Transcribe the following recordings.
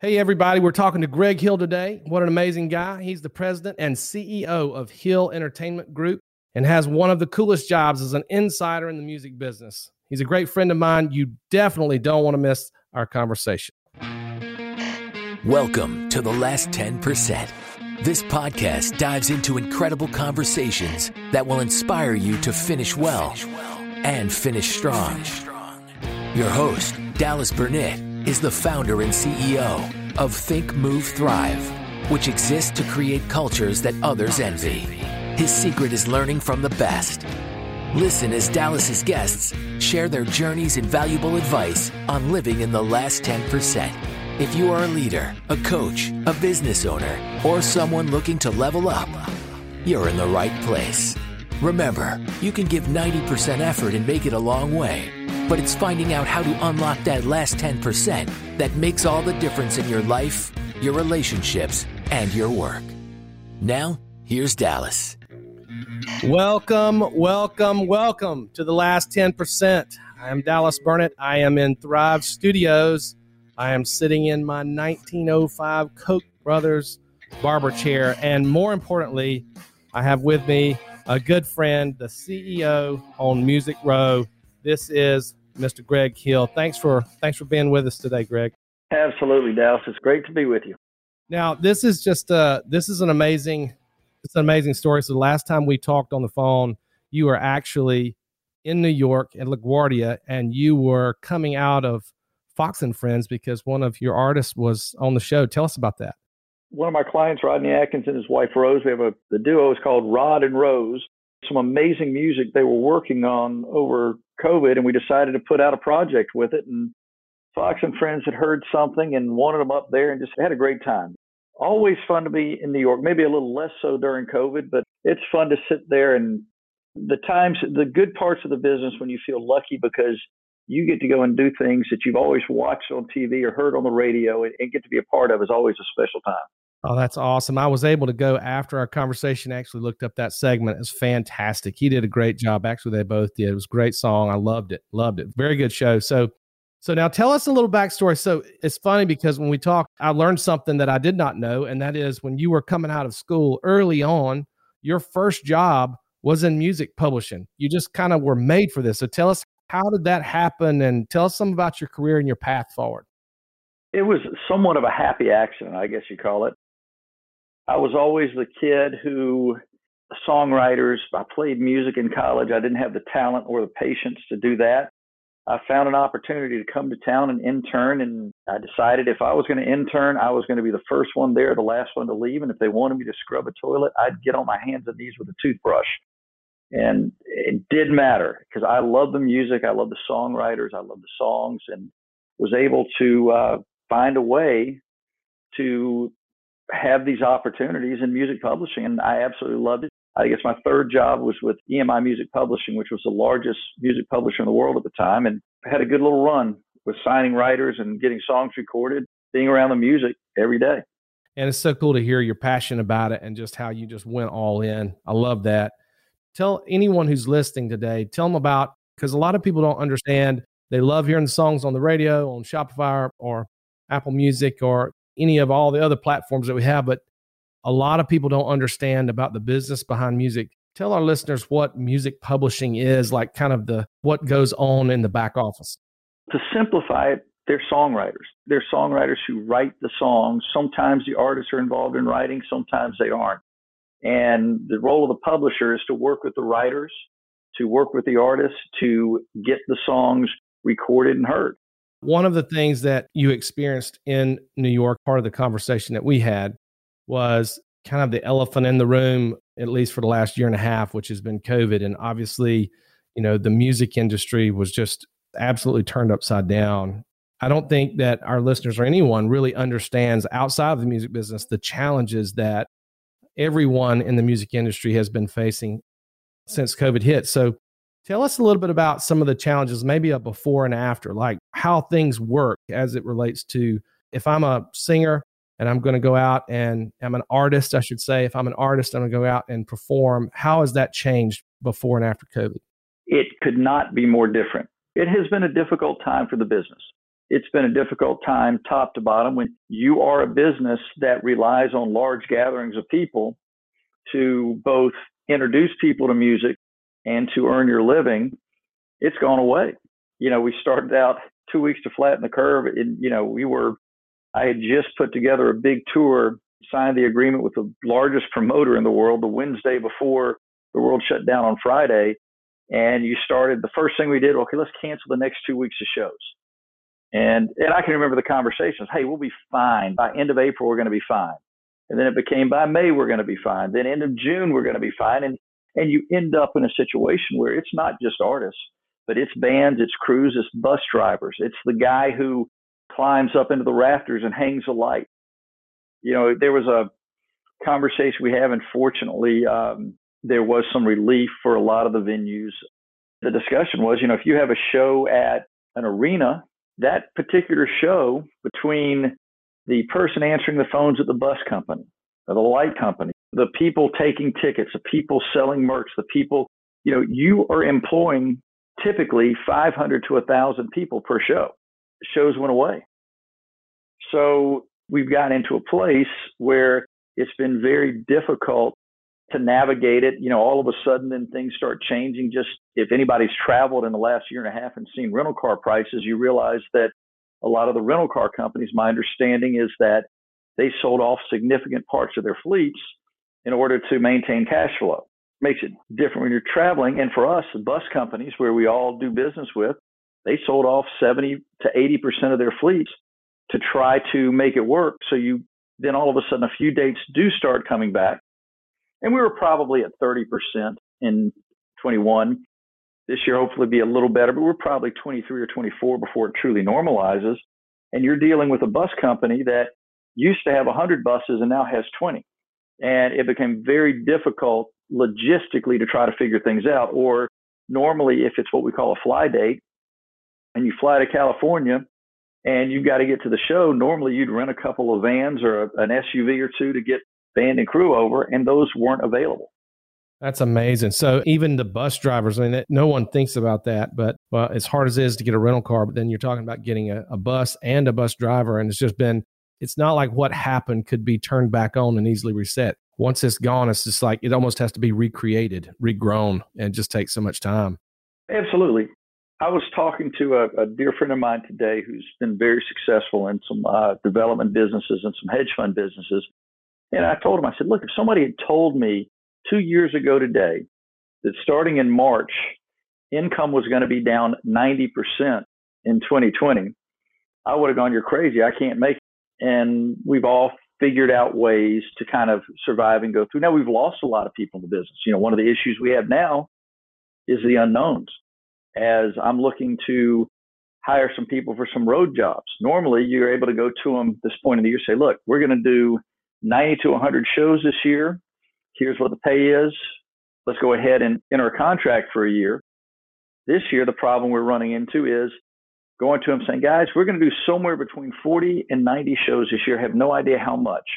Hey, everybody, we're talking to Greg Hill today. What an amazing guy. He's the president and CEO of Hill Entertainment Group and has one of the coolest jobs as an insider in the music business. He's a great friend of mine. You definitely don't want to miss our conversation. Welcome to The Last 10%. This podcast dives into incredible conversations that will inspire you to finish well and finish strong. Your host, Dallas Burnett is the founder and CEO of Think, Move, Thrive, which exists to create cultures that others envy. His secret is learning from the best. Listen as Dallas's guests share their journeys and valuable advice on living in the last 10%. If you are a leader, a coach, a business owner, or someone looking to level up, you're in the right place. Remember, you can give 90% effort and make it a long way but it's finding out how to unlock that last 10% that makes all the difference in your life, your relationships, and your work. Now, here's Dallas. Welcome, welcome, welcome to the last 10%. I am Dallas Burnett. I am in Thrive Studios. I am sitting in my 1905 Koch Brothers barber chair. And more importantly, I have with me a good friend, the CEO on Music Row. This is Mr. Greg Hill. Thanks for thanks for being with us today, Greg. Absolutely, Dallas. It's great to be with you. Now, this is just uh this is an amazing it's an amazing story. So the last time we talked on the phone, you were actually in New York at LaGuardia and you were coming out of Fox and Friends because one of your artists was on the show. Tell us about that. One of my clients, Rodney Atkins and his wife Rose, we have a the duo is called Rod and Rose. Some amazing music they were working on over COVID, and we decided to put out a project with it. And Fox and Friends had heard something and wanted them up there, and just had a great time. Always fun to be in New York. Maybe a little less so during COVID, but it's fun to sit there and the times, the good parts of the business when you feel lucky because you get to go and do things that you've always watched on TV or heard on the radio and, and get to be a part of is always a special time. Oh, that's awesome. I was able to go after our conversation, actually looked up that segment. It's fantastic. He did a great job. Actually, they both did. It was a great song. I loved it. Loved it. Very good show. So so now tell us a little backstory. So it's funny because when we talked, I learned something that I did not know, and that is when you were coming out of school early on, your first job was in music publishing. You just kind of were made for this. So tell us how did that happen and tell us some about your career and your path forward. It was somewhat of a happy accident, I guess you call it. I was always the kid who songwriters, I played music in college. I didn't have the talent or the patience to do that. I found an opportunity to come to town and intern, and I decided if I was going to intern, I was going to be the first one there, the last one to leave. And if they wanted me to scrub a toilet, I'd get on my hands and knees with a toothbrush. And it did matter because I love the music, I love the songwriters, I love the songs, and was able to uh, find a way to have these opportunities in music publishing, and I absolutely loved it. I guess my third job was with EMI Music Publishing, which was the largest music publisher in the world at the time, and had a good little run with signing writers and getting songs recorded, being around the music every day. And it's so cool to hear your passion about it and just how you just went all in. I love that. Tell anyone who's listening today, tell them about because a lot of people don't understand. They love hearing the songs on the radio, on Spotify or Apple Music or any of all the other platforms that we have, but a lot of people don't understand about the business behind music. Tell our listeners what music publishing is, like kind of the what goes on in the back office. To simplify it, they're songwriters. They're songwriters who write the songs. Sometimes the artists are involved in writing, sometimes they aren't. And the role of the publisher is to work with the writers, to work with the artists, to get the songs recorded and heard. One of the things that you experienced in New York, part of the conversation that we had was kind of the elephant in the room, at least for the last year and a half, which has been COVID. And obviously, you know, the music industry was just absolutely turned upside down. I don't think that our listeners or anyone really understands outside of the music business the challenges that everyone in the music industry has been facing since COVID hit. So, Tell us a little bit about some of the challenges, maybe a before and after, like how things work as it relates to if I'm a singer and I'm going to go out and I'm an artist, I should say, if I'm an artist, I'm going to go out and perform. How has that changed before and after COVID? It could not be more different. It has been a difficult time for the business. it's been a difficult time top to bottom when you are a business that relies on large gatherings of people to both introduce people to music and to earn your living. It's gone away. You know, we started out two weeks to flatten the curve. And, you know, we were, I had just put together a big tour, signed the agreement with the largest promoter in the world the Wednesday before the world shut down on Friday. And you started, the first thing we did, okay, let's cancel the next two weeks of shows. And, and I can remember the conversations. Hey, we'll be fine. By end of April, we're going to be fine. And then it became by May, we're going to be fine. Then end of June, we're going to be fine. And, and you end up in a situation where it's not just artists, but it's bands, it's crews, it's bus drivers. It's the guy who climbs up into the rafters and hangs a light. You know, there was a conversation we have, and fortunately, um, there was some relief for a lot of the venues. The discussion was, you know, if you have a show at an arena, that particular show between the person answering the phones at the bus company, or the light company, the people taking tickets, the people selling merch, the people, you know, you are employing typically 500 to 1,000 people per show. Shows went away. So we've gotten into a place where it's been very difficult to navigate it. You know, all of a sudden, then things start changing. Just if anybody's traveled in the last year and a half and seen rental car prices, you realize that a lot of the rental car companies, my understanding is that they sold off significant parts of their fleets in order to maintain cash flow. Makes it different when you're traveling. And for us, the bus companies where we all do business with, they sold off 70 to 80% of their fleets to try to make it work. So you then all of a sudden a few dates do start coming back and we were probably at 30% in 21. This year, hopefully, be a little better, but we're probably 23 or 24 before it truly normalizes. And you're dealing with a bus company that used to have 100 buses and now has 20. And it became very difficult logistically to try to figure things out. Or normally, if it's what we call a fly date, and you fly to California and you've got to get to the show, normally you'd rent a couple of vans or a, an SUV or two to get band and crew over, and those weren't available. That's amazing. So even the bus drivers, I mean, no one thinks about that, but well, as hard as it is to get a rental car, but then you're talking about getting a, a bus and a bus driver, and it's just been. It's not like what happened could be turned back on and easily reset. Once it's gone, it's just like it almost has to be recreated, regrown, and just takes so much time. Absolutely. I was talking to a, a, dear friend of mine today who's been very successful in some uh, development businesses and some hedge fund businesses. And I told him, I said, look, if somebody had told me two years ago today that starting in March, income was going to be down 90% in 2020, I would have gone, you're crazy. I can't make. And we've all figured out ways to kind of survive and go through. Now we've lost a lot of people in the business. You know, one of the issues we have now is the unknowns. As I'm looking to hire some people for some road jobs. Normally, you're able to go to them this point in the year, say, look, we're going to do 90 to 100 shows this year. Here's what the pay is. Let's go ahead and enter a contract for a year. This year, the problem we're running into is going to them saying, guys, we're going to do somewhere between 40 and 90 shows this year. I have no idea how much.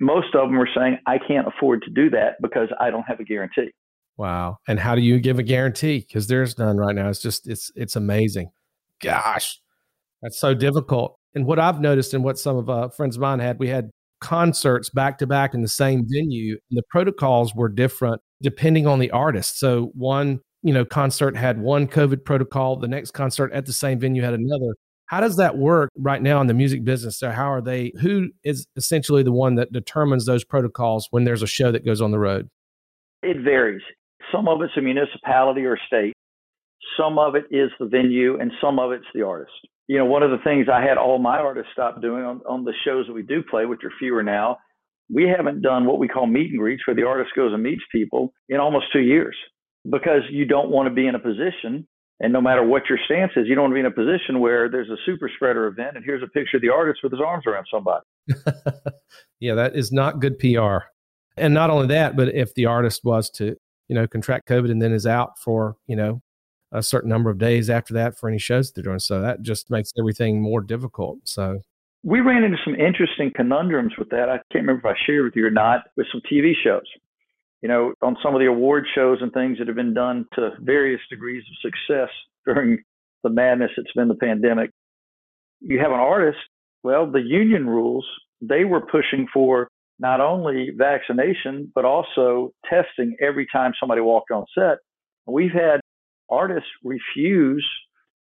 Most of them are saying, I can't afford to do that because I don't have a guarantee. Wow. And how do you give a guarantee? Because there's none right now. It's just, it's, it's amazing. Gosh, that's so difficult. And what I've noticed and what some of uh, friends of mine had, we had concerts back to back in the same venue and the protocols were different depending on the artist so one you know concert had one covid protocol the next concert at the same venue had another. How does that work right now in the music business? So how are they who is essentially the one that determines those protocols when there's a show that goes on the road? It varies. Some of it's a municipality or state. Some of it is the venue and some of it's the artist. You know, one of the things I had all my artists stop doing on, on the shows that we do play, which are fewer now, we haven't done what we call meet and greets where the artist goes and meets people in almost two years because you don't want to be in a position and no matter what your stance is, you don't want to be in a position where there's a super spreader event and here's a picture of the artist with his arms around somebody. yeah, that is not good PR. And not only that, but if the artist was to, you know, contract COVID and then is out for, you know, a certain number of days after that for any shows they're doing. So that just makes everything more difficult. So we ran into some interesting conundrums with that. I can't remember if I shared with you or not with some TV shows. You know, on some of the award shows and things that have been done to various degrees of success during the madness that's been the pandemic. you have an artist, well, the union rules, they were pushing for not only vaccination, but also testing every time somebody walked on set. We've had artists refuse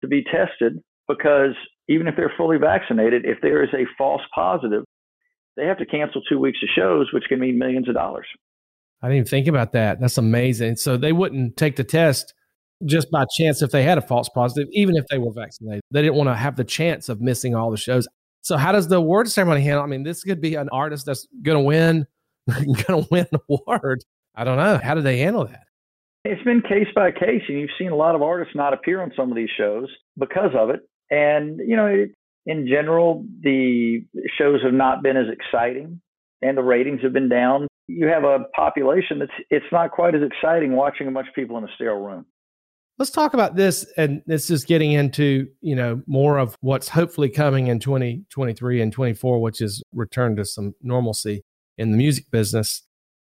to be tested because even if they're fully vaccinated, if there is a false positive, they have to cancel two weeks of shows, which can mean millions of dollars. I didn't even think about that. That's amazing. So they wouldn't take the test just by chance if they had a false positive, even if they were vaccinated. They didn't want to have the chance of missing all the shows. So how does the award ceremony handle? I mean, this could be an artist that's going to win, going to win an award. I don't know. How do they handle that? It's been case by case, and you've seen a lot of artists not appear on some of these shows because of it. And you know, in general, the shows have not been as exciting, and the ratings have been down. You have a population that's it's not quite as exciting watching a bunch of people in a sterile room. Let's talk about this, and this is getting into you know more of what's hopefully coming in 2023 and 24, which is return to some normalcy in the music business.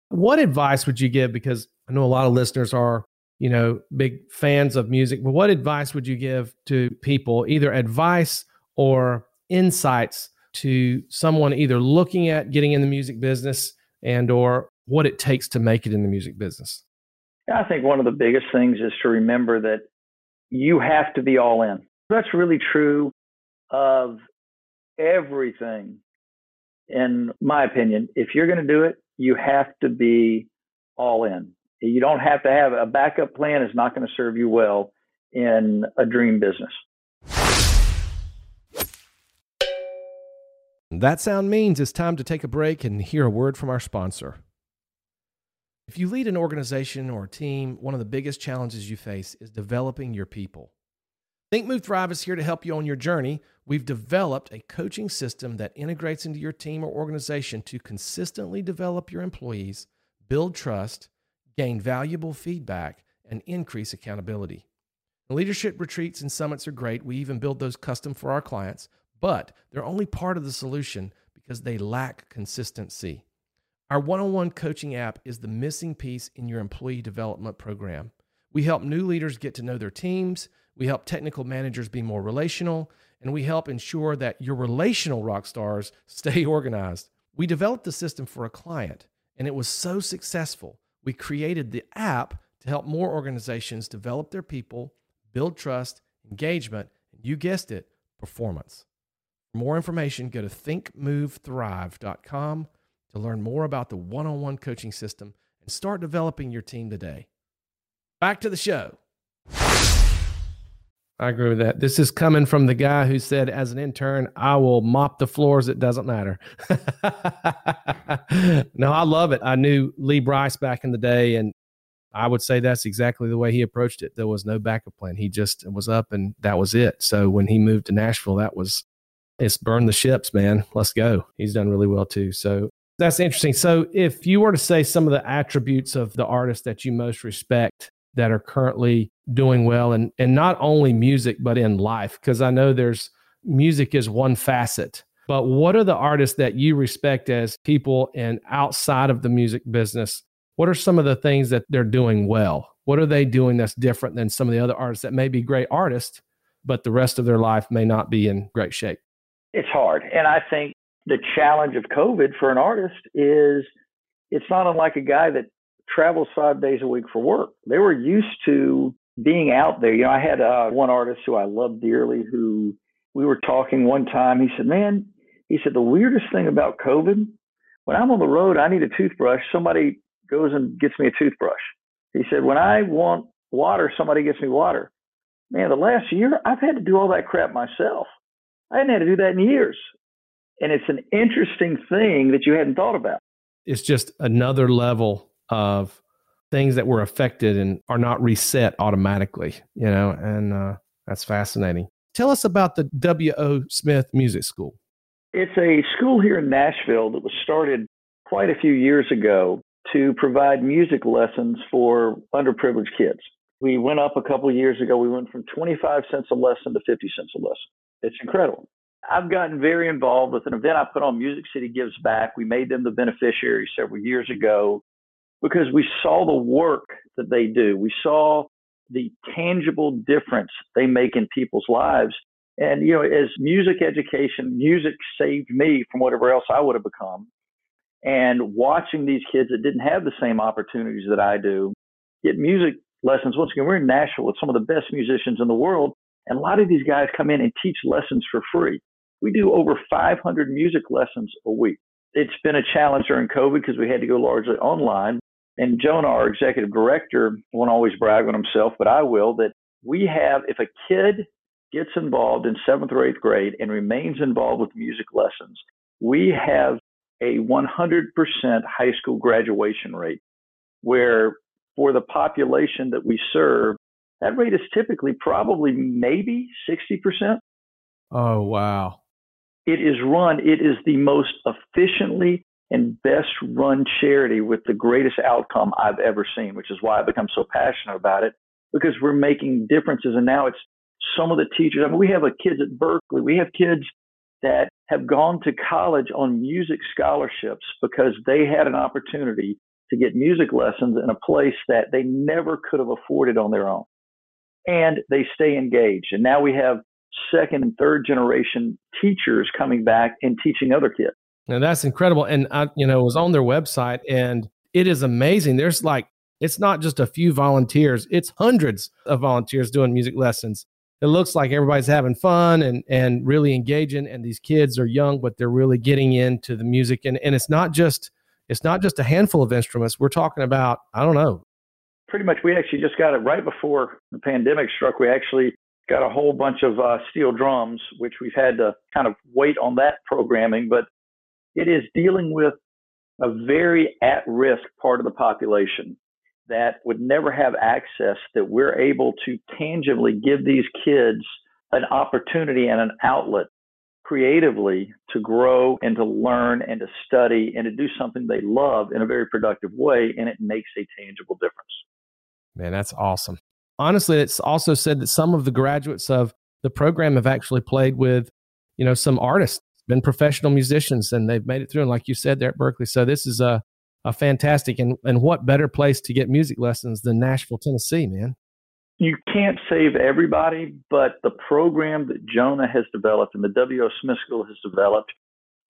What advice would you give? Because I know a lot of listeners are you know big fans of music, but what advice would you give to people, either advice or insights to someone either looking at getting in the music business and or what it takes to make it in the music business? I think one of the biggest things is to remember that you have to be all in. That's really true of everything, in my opinion. If you're going to do it, you have to be all in. You don't have to have a backup plan, is not going to serve you well in a dream business. That sound means it's time to take a break and hear a word from our sponsor. If you lead an organization or a team, one of the biggest challenges you face is developing your people. Think Move Thrive is here to help you on your journey. We've developed a coaching system that integrates into your team or organization to consistently develop your employees, build trust, gain valuable feedback, and increase accountability. Leadership retreats and summits are great. We even build those custom for our clients, but they're only part of the solution because they lack consistency. Our one on one coaching app is the missing piece in your employee development program. We help new leaders get to know their teams, we help technical managers be more relational, and we help ensure that your relational rock stars stay organized. We developed the system for a client, and it was so successful. We created the app to help more organizations develop their people, build trust, engagement, and you guessed it, performance. For more information, go to thinkmovethrive.com to learn more about the one on one coaching system and start developing your team today. Back to the show. I agree with that. This is coming from the guy who said, as an intern, I will mop the floors. It doesn't matter. no, I love it. I knew Lee Brice back in the day, and I would say that's exactly the way he approached it. There was no backup plan. He just was up, and that was it. So when he moved to Nashville, that was it's burn the ships, man. Let's go. He's done really well too. So that's interesting. So, if you were to say some of the attributes of the artists that you most respect that are currently doing well, and and not only music but in life, because I know there's music is one facet, but what are the artists that you respect as people and outside of the music business? What are some of the things that they're doing well? What are they doing that's different than some of the other artists that may be great artists, but the rest of their life may not be in great shape? It's hard. And I think the challenge of COVID for an artist is it's not unlike a guy that travels five days a week for work. They were used to being out there. You know, I had uh, one artist who I love dearly who we were talking one time. He said, Man, he said, the weirdest thing about COVID, when I'm on the road, I need a toothbrush. Somebody goes and gets me a toothbrush. He said, When I want water, somebody gets me water. Man, the last year, I've had to do all that crap myself. I hadn't had to do that in years. And it's an interesting thing that you hadn't thought about. It's just another level of things that were affected and are not reset automatically, you know, and uh, that's fascinating. Tell us about the W.O. Smith Music School. It's a school here in Nashville that was started quite a few years ago to provide music lessons for underprivileged kids. We went up a couple of years ago. We went from 25 cents a lesson to 50 cents a lesson. It's incredible. I've gotten very involved with an event I put on Music City Gives Back. We made them the beneficiary several years ago because we saw the work that they do. We saw the tangible difference they make in people's lives. And, you know, as music education, music saved me from whatever else I would have become. And watching these kids that didn't have the same opportunities that I do get music lessons. Once again, we're in Nashville with some of the best musicians in the world. And a lot of these guys come in and teach lessons for free. We do over 500 music lessons a week. It's been a challenge during COVID because we had to go largely online. And Jonah, our executive director, won't always brag on himself, but I will, that we have, if a kid gets involved in seventh or eighth grade and remains involved with music lessons, we have a 100% high school graduation rate, where for the population that we serve, that rate is typically probably maybe 60%. Oh, wow. It is run, it is the most efficiently and best run charity with the greatest outcome I've ever seen, which is why I become so passionate about it because we're making differences. And now it's some of the teachers. I mean, we have a kids at Berklee, we have kids that have gone to college on music scholarships because they had an opportunity to get music lessons in a place that they never could have afforded on their own. And they stay engaged. And now we have second and third generation teachers coming back and teaching other kids. And that's incredible. And I, you know, was on their website and it is amazing. There's like, it's not just a few volunteers, it's hundreds of volunteers doing music lessons. It looks like everybody's having fun and, and really engaging. And these kids are young, but they're really getting into the music. And, and it's not just, it's not just a handful of instruments. We're talking about, I don't know. Pretty much, we actually just got it right before the pandemic struck. We actually got a whole bunch of uh, steel drums, which we've had to kind of wait on that programming. But it is dealing with a very at risk part of the population that would never have access that we're able to tangibly give these kids an opportunity and an outlet creatively to grow and to learn and to study and to do something they love in a very productive way and it makes a tangible difference man that's awesome honestly it's also said that some of the graduates of the program have actually played with you know some artists been professional musicians and they've made it through. And like you said there at Berklee. so this is a, a fantastic and, and what better place to get music lessons than Nashville, Tennessee, man? You can't save everybody, but the program that Jonah has developed and the W.O. Smith School has developed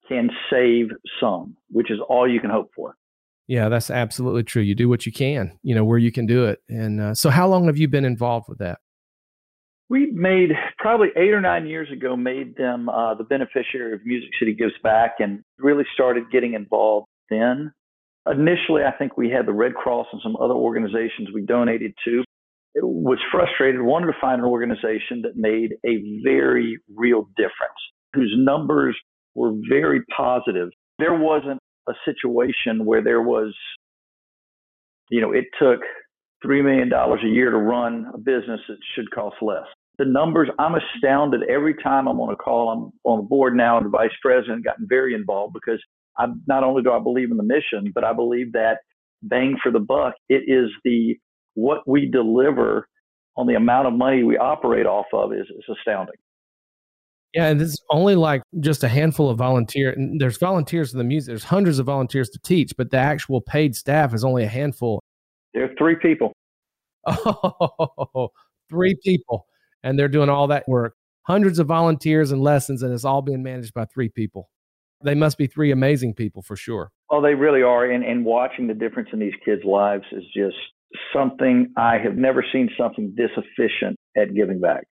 can save some, which is all you can hope for. Yeah, that's absolutely true. You do what you can, you know, where you can do it. And uh, so, how long have you been involved with that? we made probably eight or nine years ago made them uh, the beneficiary of music city gives back and really started getting involved then initially i think we had the red cross and some other organizations we donated to it was frustrated wanted to find an organization that made a very real difference whose numbers were very positive there wasn't a situation where there was you know it took $3 million a year to run a business that should cost less. The numbers, I'm astounded every time I'm on a call. I'm on the board now and the vice president, gotten very involved because I not only do I believe in the mission, but I believe that bang for the buck, it is the what we deliver on the amount of money we operate off of is, is astounding. Yeah, and it's only like just a handful of volunteers. There's volunteers in the music. There's hundreds of volunteers to teach, but the actual paid staff is only a handful. There are three people. Oh, three people. And they're doing all that work. Hundreds of volunteers and lessons, and it's all being managed by three people. They must be three amazing people for sure. Oh, they really are. And, and watching the difference in these kids' lives is just something I have never seen something this efficient at giving back.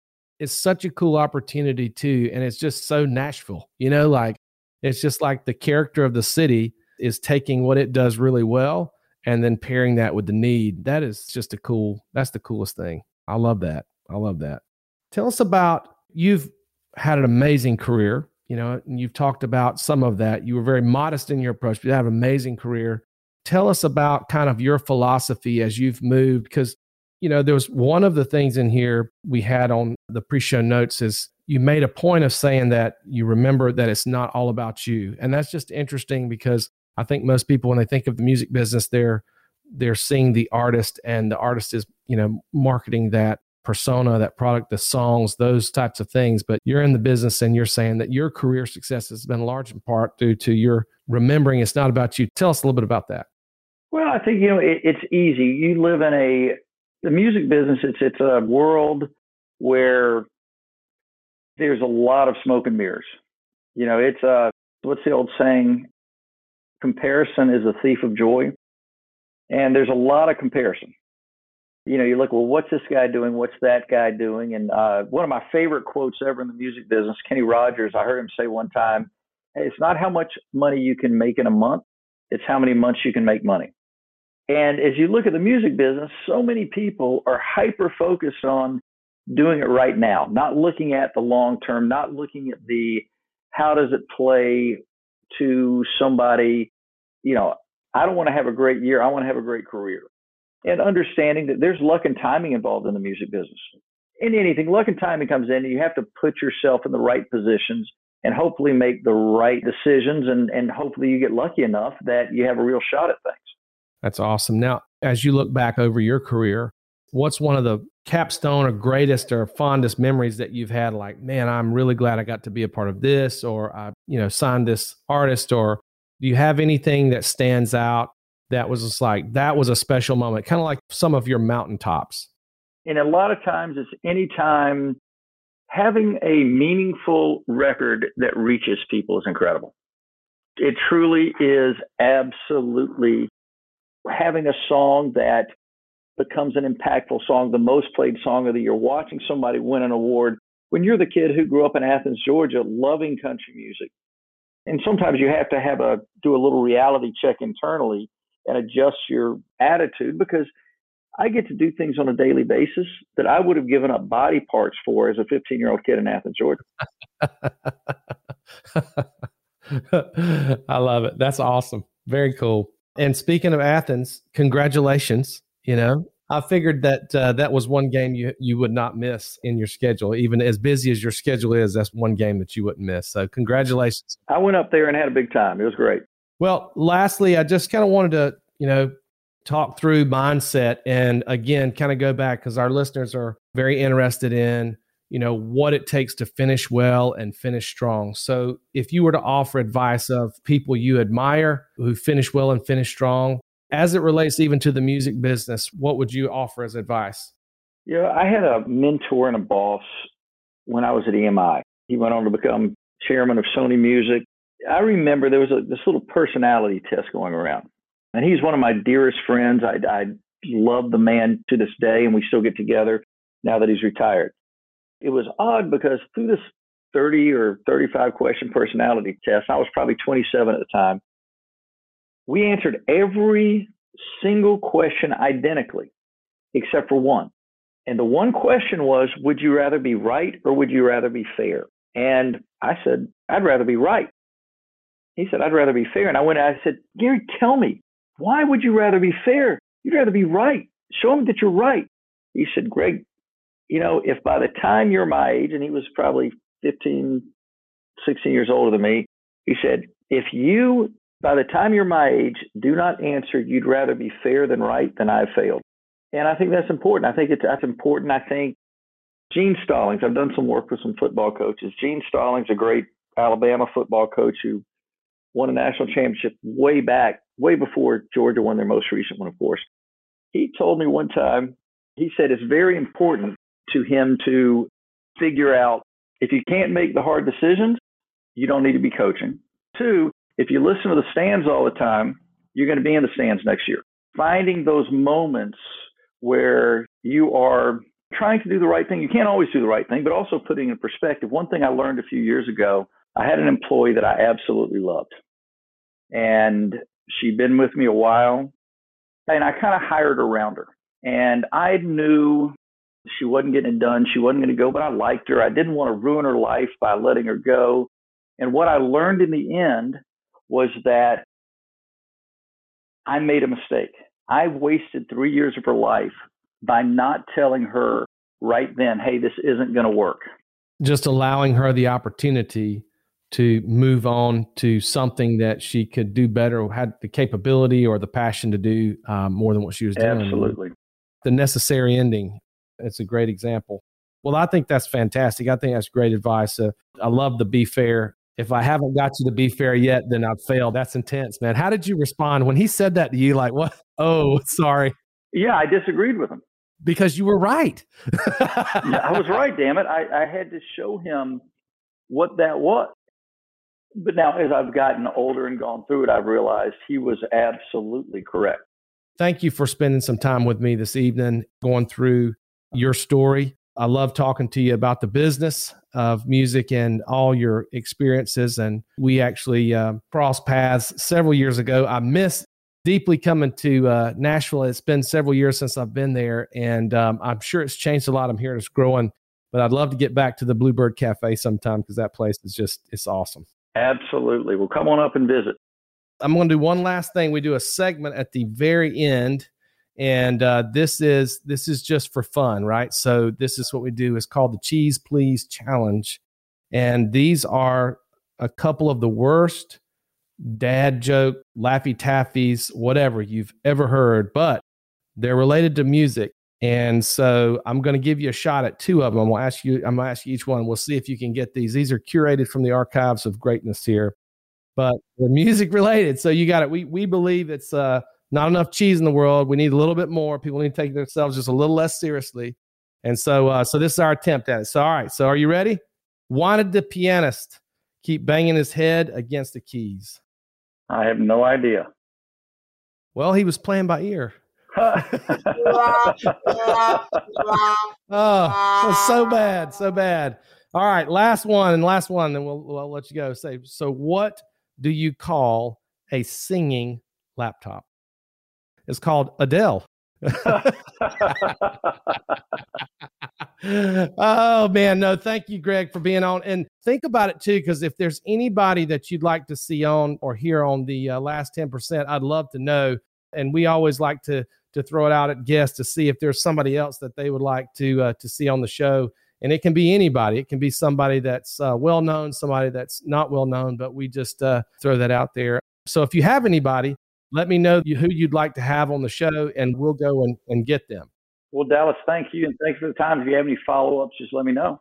It's such a cool opportunity, too. And it's just so Nashville, you know, like it's just like the character of the city is taking what it does really well and then pairing that with the need. That is just a cool that's the coolest thing. I love that. I love that. Tell us about you've had an amazing career you know and you've talked about some of that. You were very modest in your approach but you have an amazing career. Tell us about kind of your philosophy as you've moved because you know there was one of the things in here we had on the pre-show notes is you made a point of saying that you remember that it's not all about you and that's just interesting because I think most people when they think of the music business, they're they're seeing the artist, and the artist is you know marketing that persona, that product, the songs, those types of things. But you're in the business, and you're saying that your career success has been large in part due to your remembering it's not about you. Tell us a little bit about that. Well, I think you know it, it's easy. You live in a the music business. It's it's a world where there's a lot of smoke and mirrors. You know, it's a what's the old saying? Comparison is a thief of joy. And there's a lot of comparison. You know, you look, well, what's this guy doing? What's that guy doing? And uh, one of my favorite quotes ever in the music business, Kenny Rogers, I heard him say one time, hey, it's not how much money you can make in a month, it's how many months you can make money. And as you look at the music business, so many people are hyper focused on doing it right now, not looking at the long term, not looking at the how does it play to somebody, you know, I don't want to have a great year, I want to have a great career. And understanding that there's luck and timing involved in the music business. In anything, luck and timing comes in, and you have to put yourself in the right positions and hopefully make the right decisions and, and hopefully you get lucky enough that you have a real shot at things. That's awesome. Now, as you look back over your career, what's one of the capstone or greatest or fondest memories that you've had? Like man i'm really glad i got to be a part of this or i you know signed this artist or do you have anything that stands out that was just like that was a special moment kind of like some of your mountaintops? And a lot of times it's any time having a meaningful record that reaches people is incredible. It truly is absolutely having a song that becomes an impactful song, the most played song of the year, watching somebody win an award. When you're the kid who grew up in Athens, Georgia, loving country music, and sometimes you have to have a do a little reality check internally and adjust your attitude because I get to do things on a daily basis that I would have given up body parts for as a 15 year old kid in Athens, Georgia. I love it. That's awesome. Very cool. And speaking of Athens, congratulations you know, I figured that uh, that was one game you you would not miss in your schedule, even as busy as your schedule is. That's one game that you wouldn't miss. So, congratulations. I went up there and had a big time. It was great. Well, lastly, I just kind of wanted to, you know, talk through mindset and again, kind of go back because our listeners are very interested in, you know, what it takes to finish well and finish strong. So, if you were to offer advice of people you admire who finish well and finish strong, as it relates even to the music business, what would you offer as advice? Yeah, I had a mentor and a boss when I was at EMI. He went on to become chairman of Sony Music. I remember there was a, this little personality test going around, and he's one of my dearest friends. I, I love the man to this day, and we still get together now that he's retired. It was odd because through this 30 or 35 question personality test, I was probably 27 at the time. We answered every single question identically, except for one. And the one question was, would you rather be right or would you rather be fair? And I said, I'd rather be right. He said, I'd rather be fair. And I went, I said, Gary, tell me, why would you rather be fair? You'd rather be right. Show me that you're right. He said, Greg, you know, if by the time you're my age, and he was probably 15, 16 years older than me, he said, if you by the time you're my age, do not answer you'd rather be fair than right than I've failed. And I think that's important. I think it's that's important. I think Gene Stallings, I've done some work with some football coaches. Gene Stallings, a great Alabama football coach who won a national championship way back, way before Georgia won their most recent one, of course. He told me one time, he said it's very important to him to figure out if you can't make the hard decisions, you don't need to be coaching. Two, if you listen to the stands all the time, you're going to be in the stands next year. Finding those moments where you are trying to do the right thing. You can't always do the right thing, but also putting in perspective. One thing I learned a few years ago, I had an employee that I absolutely loved. And she'd been with me a while, and I kind of hired around her. And I knew she wasn't getting it done. She wasn't going to go, but I liked her. I didn't want to ruin her life by letting her go. And what I learned in the end was that I made a mistake. I wasted three years of her life by not telling her right then, hey, this isn't going to work. Just allowing her the opportunity to move on to something that she could do better had the capability or the passion to do um, more than what she was doing. Absolutely. The necessary ending. It's a great example. Well, I think that's fantastic. I think that's great advice. Uh, I love the be fair if I haven't got you to be fair yet, then I've failed. That's intense, man. How did you respond when he said that to you? Like, what? Oh, sorry. Yeah, I disagreed with him because you were right. yeah, I was right. Damn it! I, I had to show him what that was. But now, as I've gotten older and gone through it, I've realized he was absolutely correct. Thank you for spending some time with me this evening, going through your story. I love talking to you about the business of music and all your experiences. And we actually uh, crossed paths several years ago. I miss deeply coming to uh, Nashville. It's been several years since I've been there, and um, I'm sure it's changed a lot. I'm hearing it's growing, but I'd love to get back to the Bluebird Cafe sometime because that place is just it's awesome. Absolutely. Well, come on up and visit. I'm going to do one last thing. We do a segment at the very end, and uh, this is this is just for fun, right? So this is what we do. It's called the Cheese Please Challenge, and these are a couple of the worst dad joke, laffy taffies, whatever you've ever heard, but they're related to music. And so I'm going to give you a shot at two of them. I'm going to ask you, I'm going to ask you each one. We'll see if you can get these. These are curated from the archives of greatness here, but they're music related. So you got it. We, we believe it's uh, not enough cheese in the world. We need a little bit more. People need to take themselves just a little less seriously. And so, uh, so this is our attempt at it. So, all right. So are you ready? Wanted the pianist keep banging his head against the keys? I have no idea. Well, he was playing by ear. oh, so bad, so bad. All right, last one and last one, then we'll, we'll let you go. Say, so what do you call a singing laptop? It's called Adele. oh man, no, thank you, Greg, for being on. And think about it too, because if there's anybody that you'd like to see on or hear on the uh, last ten percent, I'd love to know. And we always like to to throw it out at guests to see if there's somebody else that they would like to uh, to see on the show. And it can be anybody. It can be somebody that's uh, well known, somebody that's not well known, but we just uh, throw that out there. So if you have anybody, let me know who you'd like to have on the show, and we'll go and, and get them. Well, Dallas, thank you. And thanks for the time. If you have any follow ups, just let me know.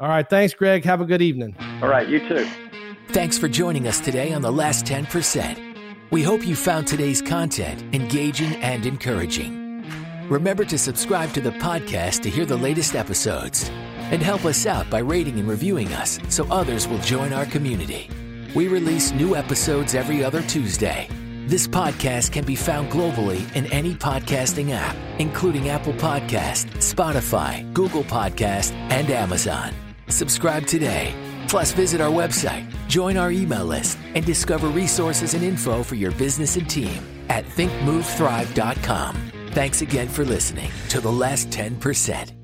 All right. Thanks, Greg. Have a good evening. All right. You too. Thanks for joining us today on The Last 10%. We hope you found today's content engaging and encouraging. Remember to subscribe to the podcast to hear the latest episodes and help us out by rating and reviewing us so others will join our community. We release new episodes every other Tuesday. This podcast can be found globally in any podcasting app, including Apple Podcast, Spotify, Google Podcast, and Amazon. Subscribe today. Plus, visit our website, join our email list, and discover resources and info for your business and team at thinkmovethrive.com. Thanks again for listening to The Last 10%.